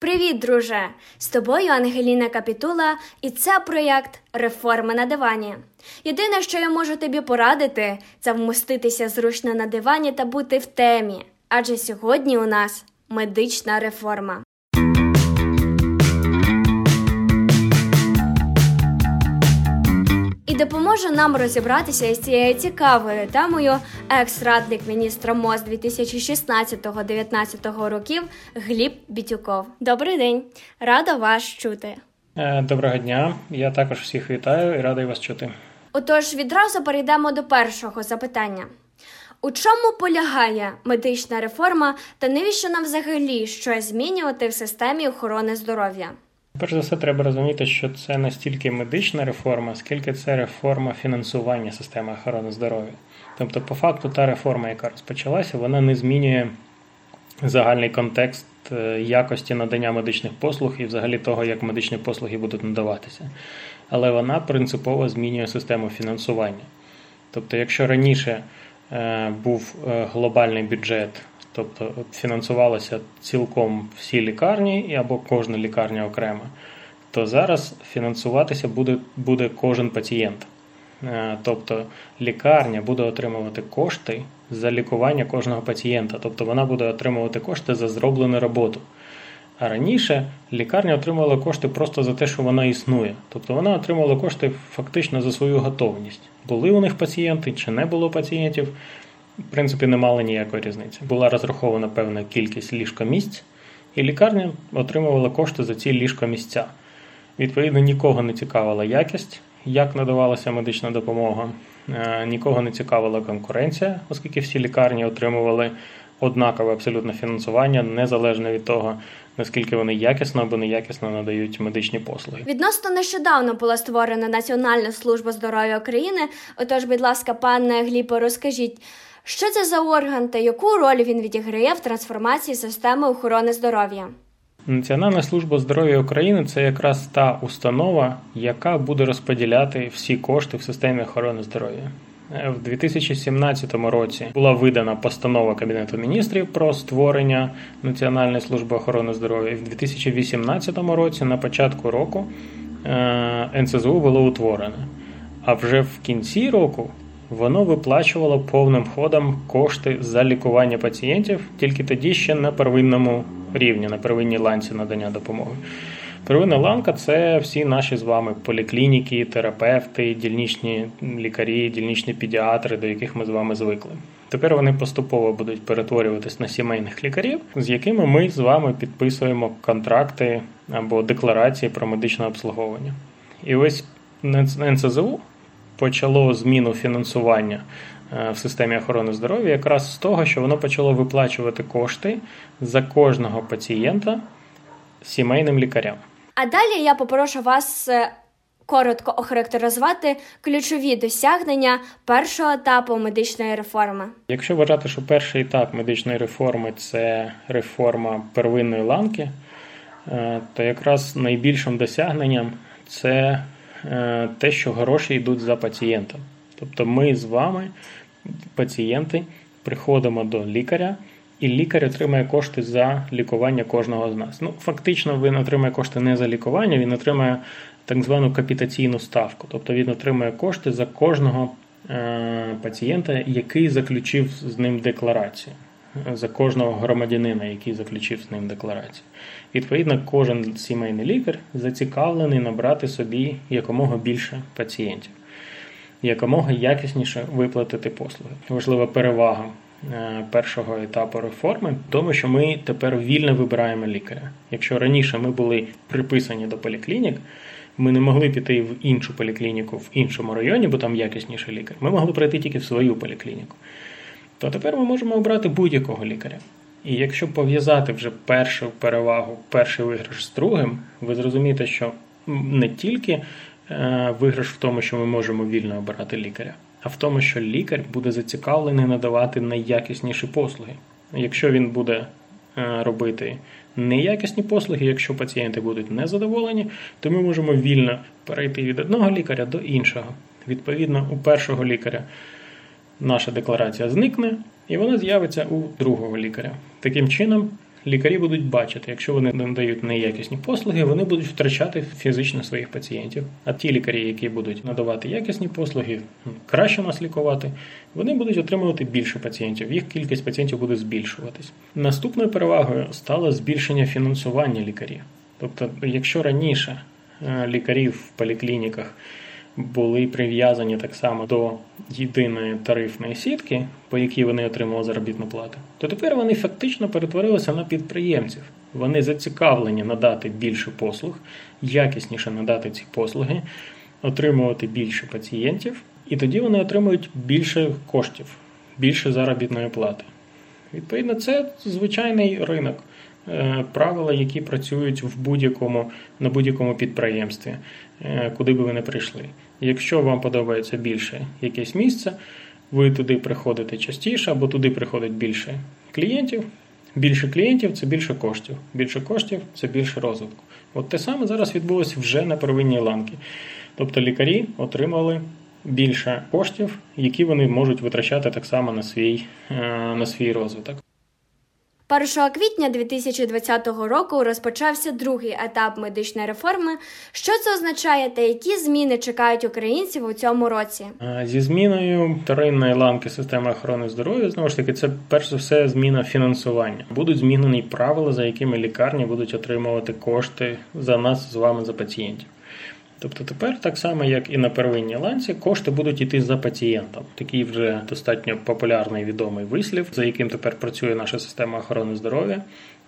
Привіт, друже! З тобою Ангеліна Капітула, і це проєкт Реформи на дивані. Єдине, що я можу тобі порадити, це вмоститися зручно на дивані та бути в темі. Адже сьогодні у нас медична реформа. Допоможе нам розібратися із цією цікавою темою екс-радник міністра МОЗ 2016-19 років Гліб Бітюков. Добрий день, рада вас чути. Е, доброго дня, я також всіх вітаю і радий вас чути. Отож, відразу перейдемо до першого запитання. У чому полягає медична реформа та навіщо нам взагалі щось змінювати в системі охорони здоров'я? Перш за все, треба розуміти, що це не стільки медична реформа, скільки це реформа фінансування системи охорони здоров'я. Тобто, по факту, та реформа, яка розпочалася, вона не змінює загальний контекст е, якості надання медичних послуг і взагалі того, як медичні послуги будуть надаватися. Але вона принципово змінює систему фінансування. Тобто, якщо раніше е, був е, глобальний бюджет тобто фінансувалися цілком всі лікарні або кожна лікарня окремо, то зараз фінансуватися буде, буде кожен пацієнт. Е, тобто лікарня буде отримувати кошти за лікування кожного пацієнта, тобто вона буде отримувати кошти за зроблену роботу. А раніше лікарня отримувала кошти просто за те, що вона існує. Тобто вона отримувала кошти фактично за свою готовність. Були у них пацієнти чи не було пацієнтів, в принципі, не мали ніякої різниці. Була розрахована певна кількість ліжкомісць, і лікарня отримувала кошти за ці ліжкомісця. Відповідно, нікого не цікавила якість, як надавалася медична допомога, е, нікого не цікавила конкуренція, оскільки всі лікарні отримували однакове абсолютно фінансування, незалежно від того, наскільки вони якісно або неякісно надають медичні послуги. Відносно нещодавно була створена Національна служба здоров'я України. Отож, будь ласка, пане Гліпо, розкажіть. Що це за орган та яку роль він відіграє в трансформації системи охорони здоров'я? Національна служба здоров'я України це якраз та установа, яка буде розподіляти всі кошти в системі охорони здоров'я. В 2017 році була видана постанова Кабінету міністрів про створення Національної служби охорони здоров'я. В 2018 році, на початку року, е, НСЗУ було утворене. А вже в кінці року Воно виплачувало повним ходом кошти за лікування пацієнтів тільки тоді ще на первинному рівні, на первинній ланці надання допомоги. Первинна ланка це всі наші з вами поліклініки, терапевти, дільничні лікарі, дільничні педіатри, до яких ми з вами звикли. Тепер вони поступово будуть перетворюватись на сімейних лікарів, з якими ми з вами підписуємо контракти або декларації про медичне обслуговування. І ось НСЗУ почало зміну фінансування е, в системі охорони здоров'я якраз з того, що воно почало виплачувати кошти за кожного пацієнта сімейним лікарям. А далі я попрошу вас е, коротко охарактеризувати ключові досягнення першого етапу медичної реформи. Якщо вважати, що перший етап медичної реформи це реформа первинної ланки, е, то якраз найбільшим досягненням це те, що гроші йдуть за пацієнтом. Тобто ми з вами, пацієнти, приходимо до лікаря, і лікар отримає кошти за лікування кожного з нас. Ну, Фактично, він отримає кошти не за лікування, він отримає так звану капітаційну ставку. Тобто він отримує кошти за кожного е, пацієнта, який заключив з ним декларацію за кожного громадянина, який заключив з ним декларацію. Відповідно, кожен сімейний лікар зацікавлений набрати собі якомога більше пацієнтів, якомога якісніше виплатити послуги. Важлива перевага е, першого етапу реформи в тому, що ми тепер вільно вибираємо лікаря. Якщо раніше ми були приписані до поліклінік, ми не могли піти в іншу поліклініку в іншому районі, бо там якісніший лікар. Ми могли прийти тільки в свою поліклініку то тепер ми можемо обрати будь-якого лікаря. І якщо пов'язати вже першу перевагу, перший виграш з другим, ви зрозумієте, що не тільки е, виграш в тому, що ми можемо вільно обирати лікаря, а в тому, що лікар буде зацікавлений надавати найякісніші послуги. Якщо він буде е, робити неякісні послуги, якщо пацієнти будуть незадоволені, то ми можемо вільно перейти від одного лікаря до іншого. Відповідно, у першого лікаря наша декларація зникне, і вона з'явиться у другого лікаря. Таким чином, лікарі будуть бачити, якщо вони надають неякісні послуги, вони будуть втрачати фізично своїх пацієнтів. А ті лікарі, які будуть надавати якісні послуги, краще нас лікувати, вони будуть отримувати більше пацієнтів. Їх кількість пацієнтів буде збільшуватись. Наступною перевагою стало збільшення фінансування лікарів. Тобто, якщо раніше е, лікарів в поліклініках були прив'язані так само до єдиної тарифної сітки, по якій вони отримували заробітну плату, то тепер вони фактично перетворилися на підприємців. Вони зацікавлені надати більше послуг, якісніше надати ці послуги, отримувати більше пацієнтів, і тоді вони отримують більше коштів, більше заробітної плати. Відповідно, це звичайний ринок. Е, правила, які працюють в будь-якому на будь-якому підприємстві, е, куди би ви не прийшли. Якщо вам подобається більше якесь місце, ви туди приходите частіше, або туди приходить більше клієнтів. Більше клієнтів це більше коштів. Більше коштів це більше розвитку. От те саме зараз відбулося вже на первинній ланки. Тобто лікарі отримали більше коштів, які вони можуть витрачати так само на свій, е, на свій розвиток. 1 квітня 2020 року розпочався другий етап медичної реформи. Що це означає та які зміни чекають українців у цьому році? Зі зміною вторинної ланки системи охорони здоров'я знову ж таки це перш за все зміна фінансування. Будуть змінені правила, за якими лікарні будуть отримувати кошти за нас з вами за пацієнтів. Тобто тепер, так само, як і на первинній ланці, кошти будуть йти за пацієнтом. Такий вже достатньо популярний відомий вислів, за яким тепер працює наша система охорони здоров'я.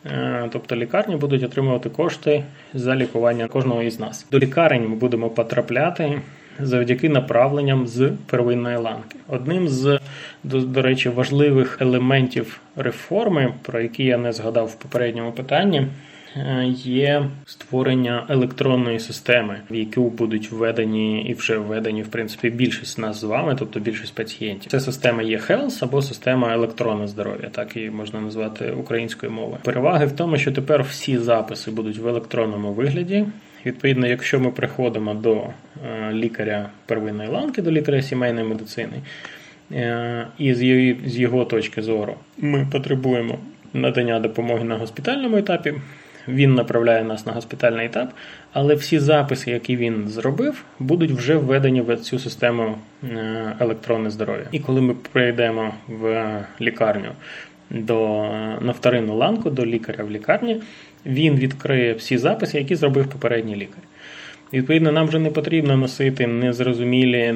Е, тобто лікарні будуть отримувати кошти за лікування кожного із нас. До лікарень ми будемо потрапляти завдяки направленням з первинної ланки. Одним з до, до речі важливих елементів реформи, про які я не згадав в попередньому питанні. Є створення електронної системи, в яку будуть введені і вже введені в принципі більшість нас з вами, тобто більшість пацієнтів. Це система є Health або система електронне здоров'я, так її можна назвати українською мовою. Переваги в тому, що тепер всі записи будуть в електронному вигляді. Відповідно, якщо ми приходимо до е, лікаря первинної ланки, до лікаря сімейної медицини, е, і з його точки зору ми потребуємо надання допомоги на госпітальному етапі він направляє нас на госпітальний етап, але всі записи, які він зробив, будуть вже введені в цю систему е, електронне здоров'я. І коли ми прийдемо в лікарню до на вторинну ланку до лікаря в лікарні, він відкриє всі записи, які зробив попередній лікар. Відповідно, нам вже не потрібно носити незрозумілі е,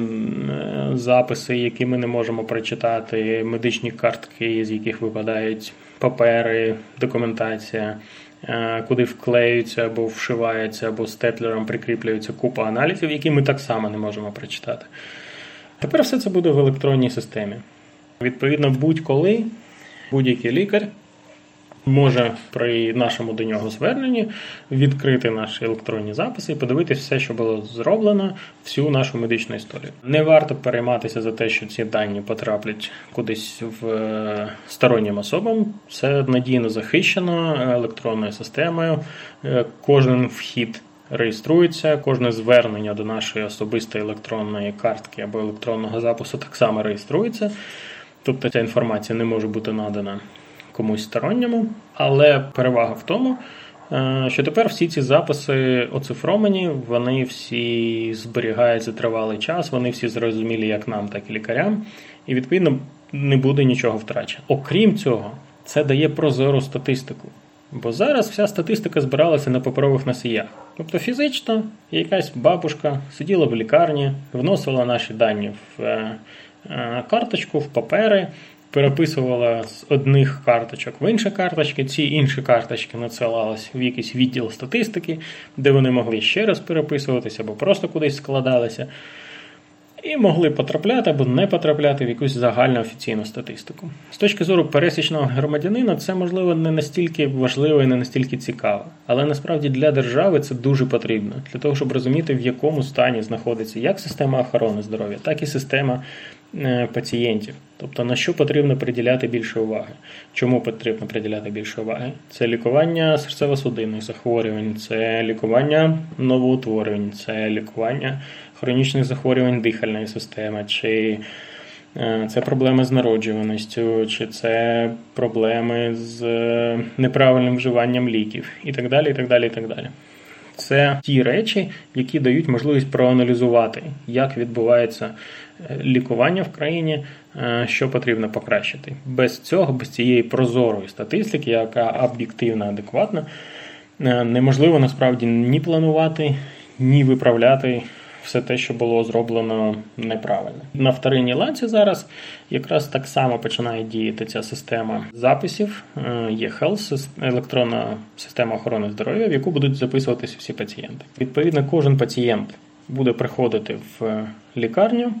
записи, які ми не можемо прочитати, медичні картки, з яких випадають папери, документація. Е, куди вклеюються або вшиваються, або степлером прикріплюється купа аналізів, які ми так само не можемо прочитати. Тепер все це буде в електронній системі. Відповідно, будь-коли будь-який лікар може при нашому до нього зверненні відкрити наші електронні записи і подивитися все, що було зроблено, всю нашу медичну історію. Не варто перейматися за те, що ці дані потраплять кудись в е, стороннім особам. Це надійно захищено електронною системою. Е, кожен вхід. Реєструється кожне звернення до нашої особистої електронної картки або електронного запису так само реєструється, тобто ця інформація не може бути надана комусь сторонньому, але перевага в тому, е, що тепер всі ці записи оцифровані, вони всі зберігаються тривалий час, вони всі зрозумілі як нам, так і лікарям, і відповідно не буде нічого втрачено. Окрім цього, це дає прозору статистику. Бо зараз вся статистика збиралася на паперових носіях. Тобто фізично якась бабушка сиділа в лікарні, вносила наші дані в е, е, карточку, в папери, переписувала з одних карточок в інші карточки. Ці інші карточки надсилалися в якийсь відділ статистики, де вони могли ще раз переписуватися або просто кудись складалися. І могли потрапляти або не потрапляти в якусь загальну офіційну статистику. З точки зору пересічного громадянина, це можливо не настільки важливо і не настільки цікаво, але насправді для держави це дуже потрібно для того, щоб розуміти, в якому стані знаходиться як система охорони здоров'я, так і система пацієнтів. Тобто на що потрібно приділяти більше уваги? Чому потрібно приділяти більше уваги? Це лікування серцево-судинних захворювань, це лікування новоутворень, це лікування хронічних захворювань дихальної системи, чи Е, це проблеми з народжуваністю, чи це проблеми з е, неправильним вживанням ліків, і так далі. і так далі, і так далі. Це ті речі, які дають можливість проаналізувати, як відбувається е, лікування в країні, що потрібно покращити. Без цього, без цієї прозорої статистики, яка об'єктивна, адекватна, неможливо насправді ні планувати, ні виправляти все те, що було зроблено неправильно. На вторинній ланці зараз якраз так само починає діяти ця система записів. Е, є Health, електронна система охорони здоров'я, в яку будуть записуватися всі пацієнти. Відповідно, кожен пацієнт буде приходити в лікарню.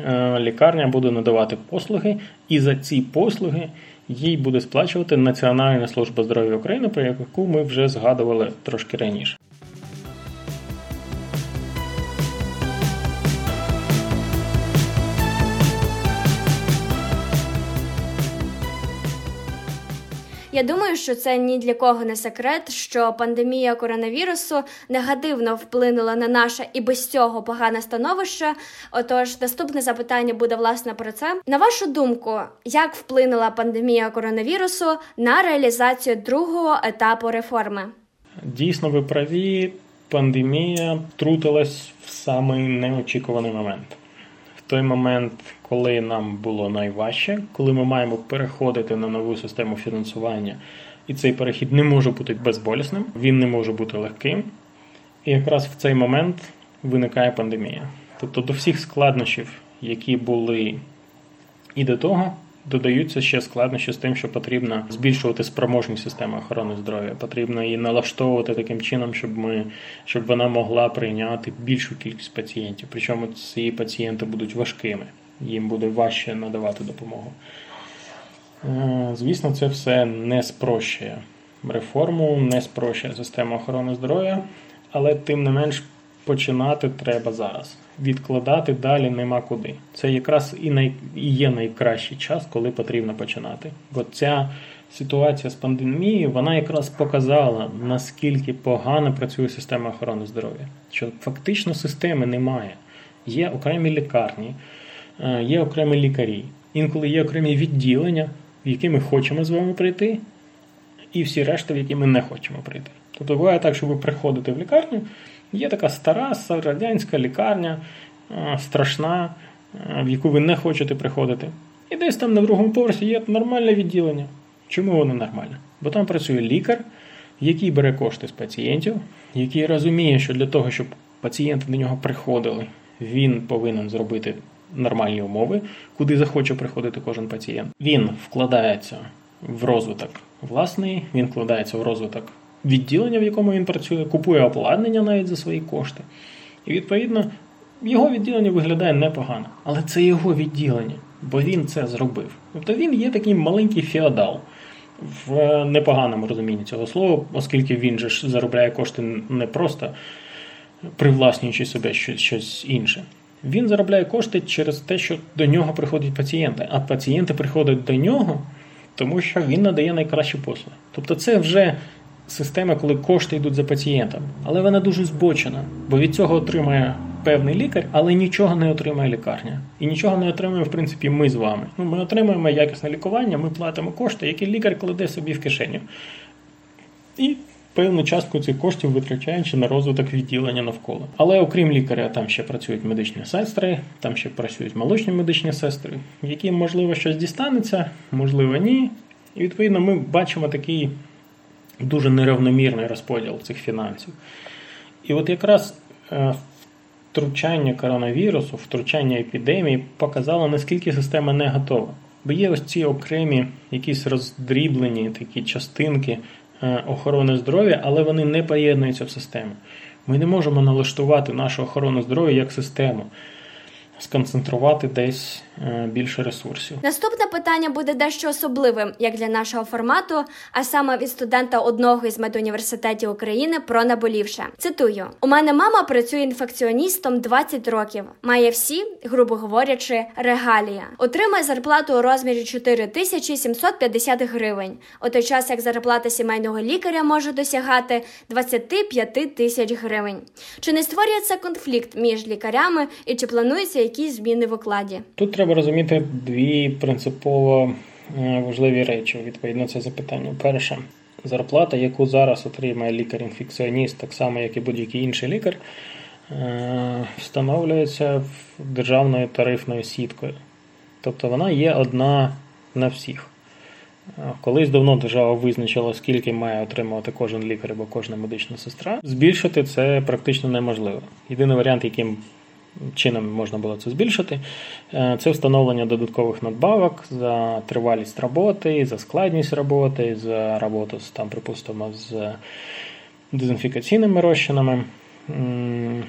Е, лікарня буде надавати послуги, і за ці послуги їй буде сплачувати Національна служба здоров'я України, про яку ми вже згадували трошки раніше. Я думаю, що це ні для кого не секрет, що пандемія коронавірусу негативно вплинула на наше і без цього погане становище. Отож, наступне запитання буде власне про це. На вашу думку, як вплинула пандемія коронавірусу на реалізацію другого етапу реформи? Дійсно, ви праві, пандемія втрутилась в самий неочікуваний момент той момент, коли нам було найважче, коли ми маємо переходити на нову систему фінансування, і цей перехід не може бути безболісним, він не може бути легким. І якраз в цей момент виникає пандемія. Тобто до всіх складнощів, які були і до того, Додаються ще складнощі з тим, що потрібно збільшувати спроможність системи охорони здоров'я. Потрібно її налаштовувати таким чином, щоб ми щоб вона могла прийняти більшу кількість пацієнтів. Причому ці пацієнти будуть важкими, їм буде важче надавати допомогу. Е, звісно, це все не спрощує реформу, не спрощує систему охорони здоров'я, але тим не менш починати треба зараз. Відкладати далі нема куди. Це якраз і най... і є найкращий час, коли потрібно починати. Бо ця ситуація з пандемією вона якраз показала, наскільки погано працює система охорони здоров'я. Що фактично системи немає. Є окремі лікарні, е, є окремі лікарі, інколи є окремі відділення, в які ми хочемо з вами прийти, і всі решта, в які ми не хочемо прийти. Тобто буває так, що ви приходите в лікарню. Є така стара радянська лікарня, страшна, в яку ви не хочете приходити. І десь там на другому поверсі є нормальне відділення. Чому воно нормальне? Бо там працює лікар, який бере кошти з пацієнтів, який розуміє, що для того, щоб пацієнти до нього приходили, він повинен зробити нормальні умови, куди захоче приходити кожен пацієнт. Він вкладається в розвиток власний, він вкладається в розвиток відділення, в якому він працює, купує обладнання навіть за свої кошти. І відповідно його відділення виглядає непогано. Але це його відділення, бо він це зробив. Тобто він є такий маленький феодал. В непоганому розумінні цього слова, оскільки він же ж заробляє кошти не просто привласнюючи себе щось, щось інше. Він заробляє кошти через те, що до нього приходять пацієнти, а пацієнти приходять до нього, тому що він надає найкращі послуги. Тобто, це вже система, коли кошти йдуть за пацієнтом, але вона дуже збочена, бо від цього отримає певний лікар, але нічого не отримає лікарня. І нічого не отримуємо, в принципі, ми з вами. Ну, Ми отримуємо якісне лікування, ми платимо кошти, які лікар кладе собі в кишеню. І певну частку цих коштів витрачаючи на розвиток відділення навколо. Але окрім лікаря, там ще працюють медичні сестри, там ще працюють молочні медичні сестри, яким можливо щось дістанеться, можливо, ні. І відповідно ми бачимо такий дуже неравномірний розподіл цих фінансів. І от якраз е, втручання коронавірусу, втручання епідемії показало, наскільки система не готова. Бо є ось ці окремі якісь роздріблені такі частинки охорони здоров'я, але вони не поєднуються в систему. Ми не можемо налаштувати нашу охорону здоров'я як систему сконцентрувати десь е, більше ресурсів. Наступне питання буде дещо особливим як для нашого формату, а саме від студента одного із медуніверситетів України про наболівше. Цитую: у мене мама працює інфекціоністом 20 років, має всі, грубо говорячи, регалія. Отримує зарплату у розмірі 4750 гривень. У той час як зарплата сімейного лікаря може досягати 25 тисяч гривень. Чи не створюється конфлікт між лікарями і чи планується якісь зміни в окладі? Тут треба розуміти дві принципово е, важливі речі відповідно це запитання. Перше, зарплата, яку зараз отримає лікар-інфекціоніст, так само як і будь-який інший лікар, е, встановлюється державною тарифною сіткою. Тобто вона є одна на всіх. Е, колись давно держава визначила, скільки має отримувати кожен лікар або кожна медична сестра. Збільшити це практично неможливо. Єдиний варіант, яким чином можна було це збільшити, е, це встановлення додаткових надбавок за тривалість роботи, за складність роботи, за роботу там, припустимо, з дезінфікаційними розчинами.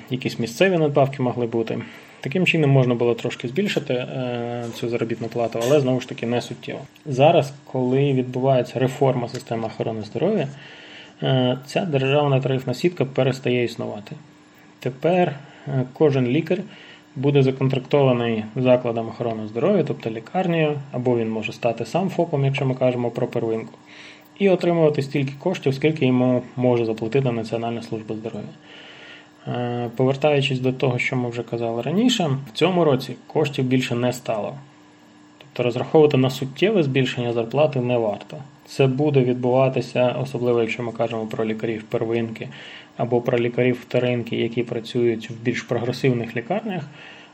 Якісь місцеві надбавки могли бути. Таким чином можна було трошки збільшити е, цю заробітну плату, але знову ж таки не суттєво. Зараз, коли відбувається реформа системи охорони здоров'я, е, ця державна тарифна сітка перестає існувати. Тепер кожен лікар буде законтрактований закладом охорони здоров'я, тобто лікарнею, або він може стати сам ФОПом, якщо ми кажемо про первинку, і отримувати стільки коштів, скільки йому може заплатити Національна служба здоров'я. Е, повертаючись до того, що ми вже казали раніше, в цьому році коштів більше не стало. Тобто розраховувати на суттєве збільшення зарплати не варто. Це буде відбуватися, особливо якщо ми кажемо про лікарів первинки або про лікарів вторинки, які працюють в більш прогресивних лікарнях.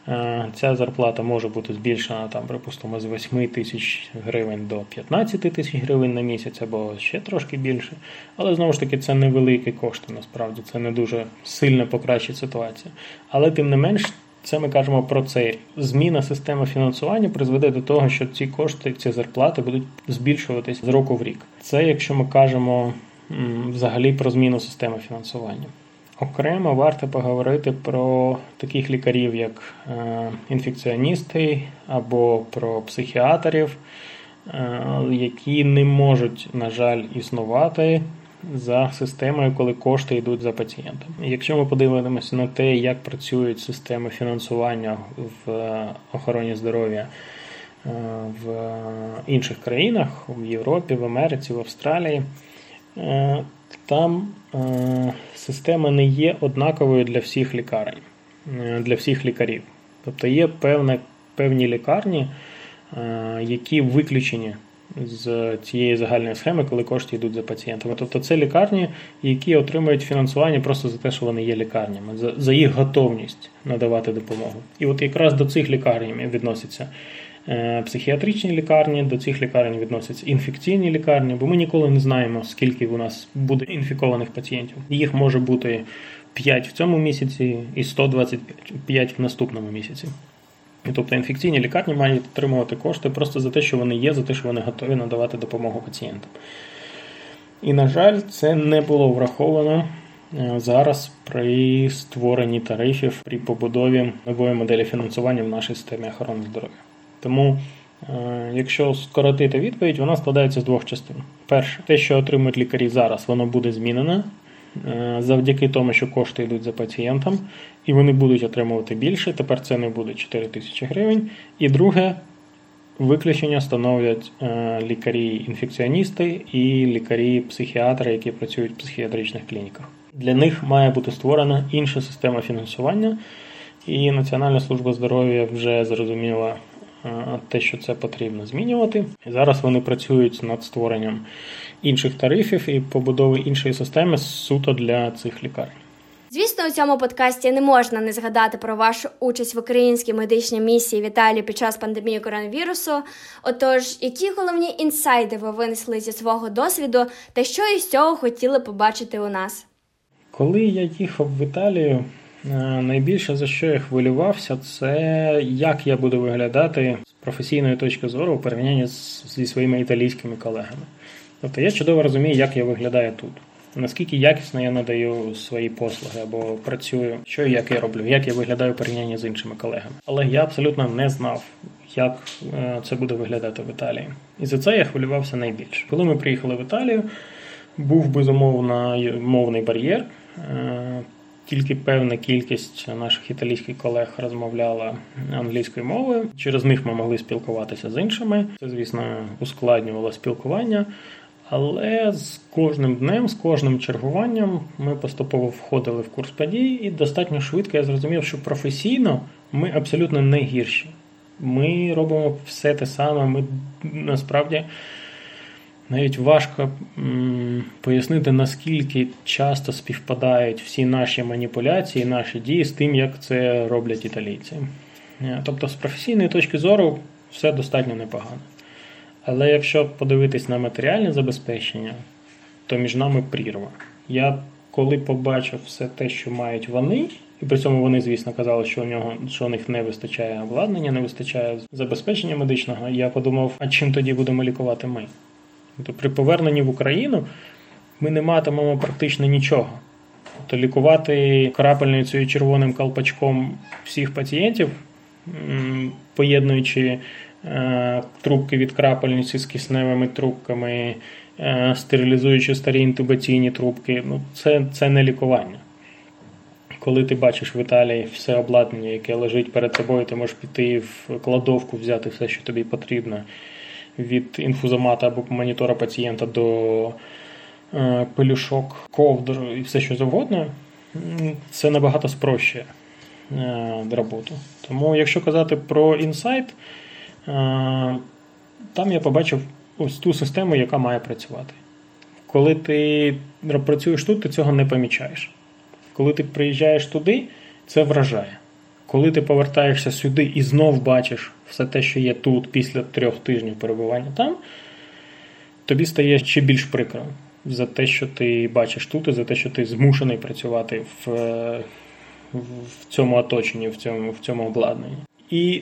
Е, ця зарплата може бути збільшена, там, припустимо, з 8 тисяч гривень до 15 тисяч гривень на місяць, або ще трошки більше. Але знову ж таки, це невеликі кошти, насправді, це не дуже сильно покращить ситуацію. Але тим не менш, це ми кажемо про це. Зміна системи фінансування призведе до того, що ці кошти, ці зарплати будуть збільшуватись з року в рік. Це якщо ми кажемо взагалі про зміну системи фінансування. Окремо варто поговорити про таких лікарів, як е, інфекціоністи або про психіатрів, е, які не можуть, на жаль, існувати за системою, коли кошти йдуть за пацієнтом. Якщо ми подивимося на те, як працюють системи фінансування в охороні здоров'я е, в інших країнах, в Європі, в Америці, в Австралії там е, система не є однаковою для всіх лікарень, е, для всіх лікарів. Тобто є певне, певні лікарні, е, які виключені з цієї загальної схеми, коли кошти йдуть за пацієнтами. Тобто це лікарні, які отримують фінансування просто за те, що вони є лікарнями, за, за їх готовність надавати допомогу. І от якраз до цих лікарень відносяться Е, психіатричні лікарні, до цих лікарень відносяться інфекційні лікарні, бо ми ніколи не знаємо, скільки у нас буде інфікованих пацієнтів. Їх може бути 5 в цьому місяці і 125 в наступному місяці. Тобто інфекційні лікарні мають отримувати кошти просто за те, що вони є, за те, що вони готові надавати допомогу пацієнтам. І, на жаль, це не було враховано е, зараз при створенні тарифів при побудові нової моделі фінансування в нашій системі охорони здоров'я. Тому, е, якщо скоротити відповідь, вона складається з двох частин. Перше, те, що отримують лікарі зараз, воно буде змінене е, завдяки тому, що кошти йдуть за пацієнтом, і вони будуть отримувати більше. Тепер це не буде 4 тисячі гривень. І друге, виключення становлять е, лікарі-інфекціоністи і лікарі-психіатри, які працюють в психіатричних клініках. Для них має бути створена інша система фінансування, і Національна служба здоров'я вже зрозуміла те, що це потрібно змінювати. Зараз вони працюють над створенням інших тарифів і побудови іншої системи суто для цих лікарень. Звісно, у цьому подкасті не можна не згадати про вашу участь в українській медичній місії в Італії під час пандемії коронавірусу. Отож, які головні інсайди ви винесли зі свого досвіду, та що із цього хотіли побачити у нас? Коли я їхав в Італію, Е, найбільше за що я хвилювався, це як я буду виглядати з професійної точки зору у порівнянні зі своїми італійськими колегами. Тобто я чудово розумію, як я виглядаю тут. Наскільки якісно я надаю свої послуги або працюю, що і як я роблю, як я виглядаю в порівнянні з іншими колегами. Але я абсолютно не знав, як е, це буде виглядати в Італії. І за це я хвилювався найбільше. Коли ми приїхали в Італію, був безумовно мовний бар'єр. Е, тільки певна кількість наших італійських колег розмовляла англійською мовою. Через них ми могли спілкуватися з іншими. Це, звісно, ускладнювало спілкування. Але з кожним днем, з кожним чергуванням ми поступово входили в курс подій, і достатньо швидко я зрозумів, що професійно Ми абсолютно не гірші. Ми робимо все те саме. Ми насправді навіть важко пояснити, наскільки часто співпадають всі наші маніпуляції, наші дії з тим, як це роблять італійці. Е, тобто, з професійної точки зору, все достатньо непогано. Але якщо подивитись на матеріальне забезпечення, то між нами прірва. Я коли побачив все те, що мають вони, і при цьому вони, звісно, казали, що у нього що у них не вистачає обладнання, не вистачає забезпечення медичного. Я подумав, а чим тоді будемо лікувати ми? Тобто при поверненні в Україну ми не матимемо практично нічого. Тобто лікувати крапельницею червоним колпачком всіх пацієнтів, поєднуючи трубки від крапельниці з кисневими трубками, е, стерилізуючи старі інтубаційні трубки, ну це, це не лікування. Коли ти бачиш в Італії все обладнання, яке лежить перед тобою, ти можеш піти в кладовку, взяти все, що тобі потрібно від інфузомата або монітора пацієнта до е, пелюшок, ковдр і все, що завгодно, це набагато спрощує е, роботу. Тому, якщо казати про інсайт, е, там я побачив ось ту систему, яка має працювати. Коли ти працюєш тут, ти цього не помічаєш. Коли ти приїжджаєш туди, це вражає. Коли ти повертаєшся сюди і знов бачиш все те, що є тут після трьох тижнів перебування там, тобі стає ще більш прикро за те, що ти бачиш тут, і за те, що ти змушений працювати в в цьому оточенні, в цьому в цьому обладнанні. І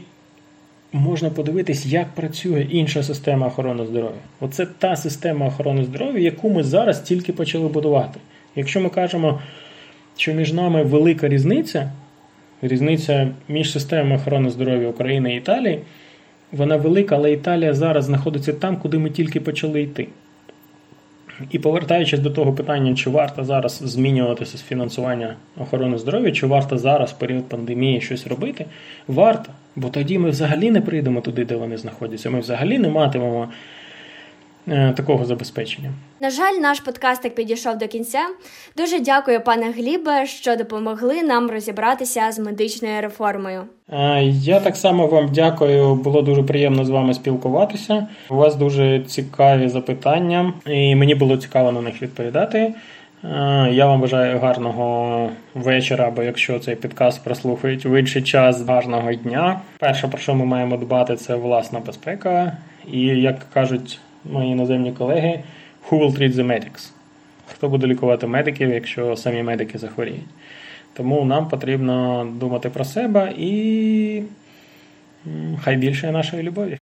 можна подивитись, як працює інша система охорони здоров'я. Оце та система охорони здоров'я, яку ми зараз тільки почали будувати. Якщо ми кажемо, що між нами велика різниця. Різниця між системами охорони здоров'я України і Італії, вона велика, але Італія зараз знаходиться там, куди ми тільки почали йти. І повертаючись до того питання, чи варто зараз змінюватися з фінансування охорони здоров'я, чи варто зараз, в період пандемії, щось робити, варто. Бо тоді ми взагалі не прийдемо туди, де вони знаходяться. Ми взагалі не матимемо Е, такого забезпечення. На жаль, наш подкастик підійшов до кінця. Дуже дякую, пане Глібе, що допомогли нам розібратися з медичною реформою. Е, я так само вам дякую. Було дуже приємно з вами спілкуватися. У вас дуже цікаві запитання, і мені було цікаво на них відповідати. Е, я вам бажаю гарного вечора, або якщо цей підкаст прослухають в інший час гарного дня. Перше, про що ми маємо дбати, це власна безпека. І як кажуть мої іноземні колеги, who will treat the medics? Хто буде лікувати медиків, якщо самі медики захворіють? Тому нам потрібно думати про себе і хай більше нашої любові.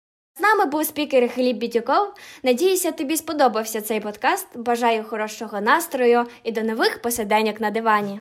Був спікер Гліб Бітюков. Надіюся, тобі сподобався цей подкаст. Бажаю хорошого настрою і до нових посиденьок на дивані.